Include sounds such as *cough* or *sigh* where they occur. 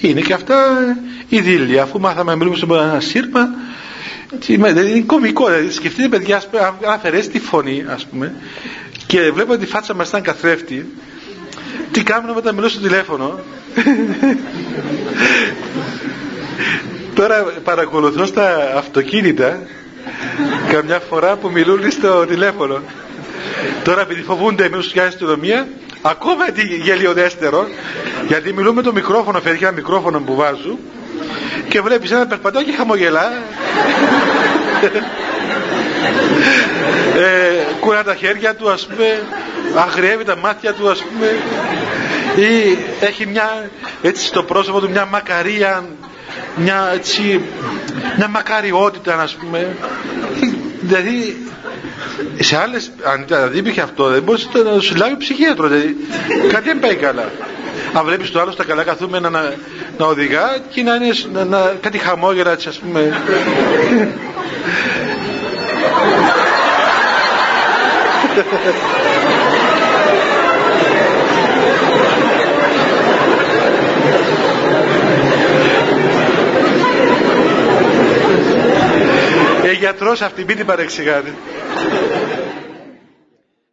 Είναι και αυτά η αφού μάθαμε να μιλούμε σε ένα σύρμα δηλαδή είναι κωμικό, δηλαδή σκεφτείτε παιδιά αν αφαιρέσει τη φωνή ας πούμε και βλέπω ότι η φάτσα μας ήταν καθρέφτη τι κάνουμε όταν μιλώ στο τηλέφωνο; *laughs* Τώρα παρακολουθώ στα αυτοκίνητα καμιά φορά που μιλούν στο τηλέφωνο. Τώρα επειδή φοβούνται εμείς για αστυνομία ακόμα γελιοδέστερο γιατί μιλούμε το μικρόφωνο φέρει ένα μικρόφωνο που βάζω και βλέπεις ένα περπατό και χαμογελά ε, κουρά τα χέρια του ας πούμε αγριεύει τα μάτια του ας πούμε ή έχει μια έτσι στο πρόσωπο του μια μακαρία μια έτσι μια μακαριότητα ας πούμε δηλαδή σε άλλες, αν δηλαδή υπήρχε αυτό, δεν μπορούσε να σου συλλάβει ψυχίατρο. Δηλαδή, κάτι δεν πάει καλά. Αν βλέπεις το άλλο στα καλά καθούμενα να, να οδηγά και να είναι να, να, κάτι χαμόγελα, έτσι ας πούμε. Ε, γιατρός αυτή μην την παρεξηγάτε.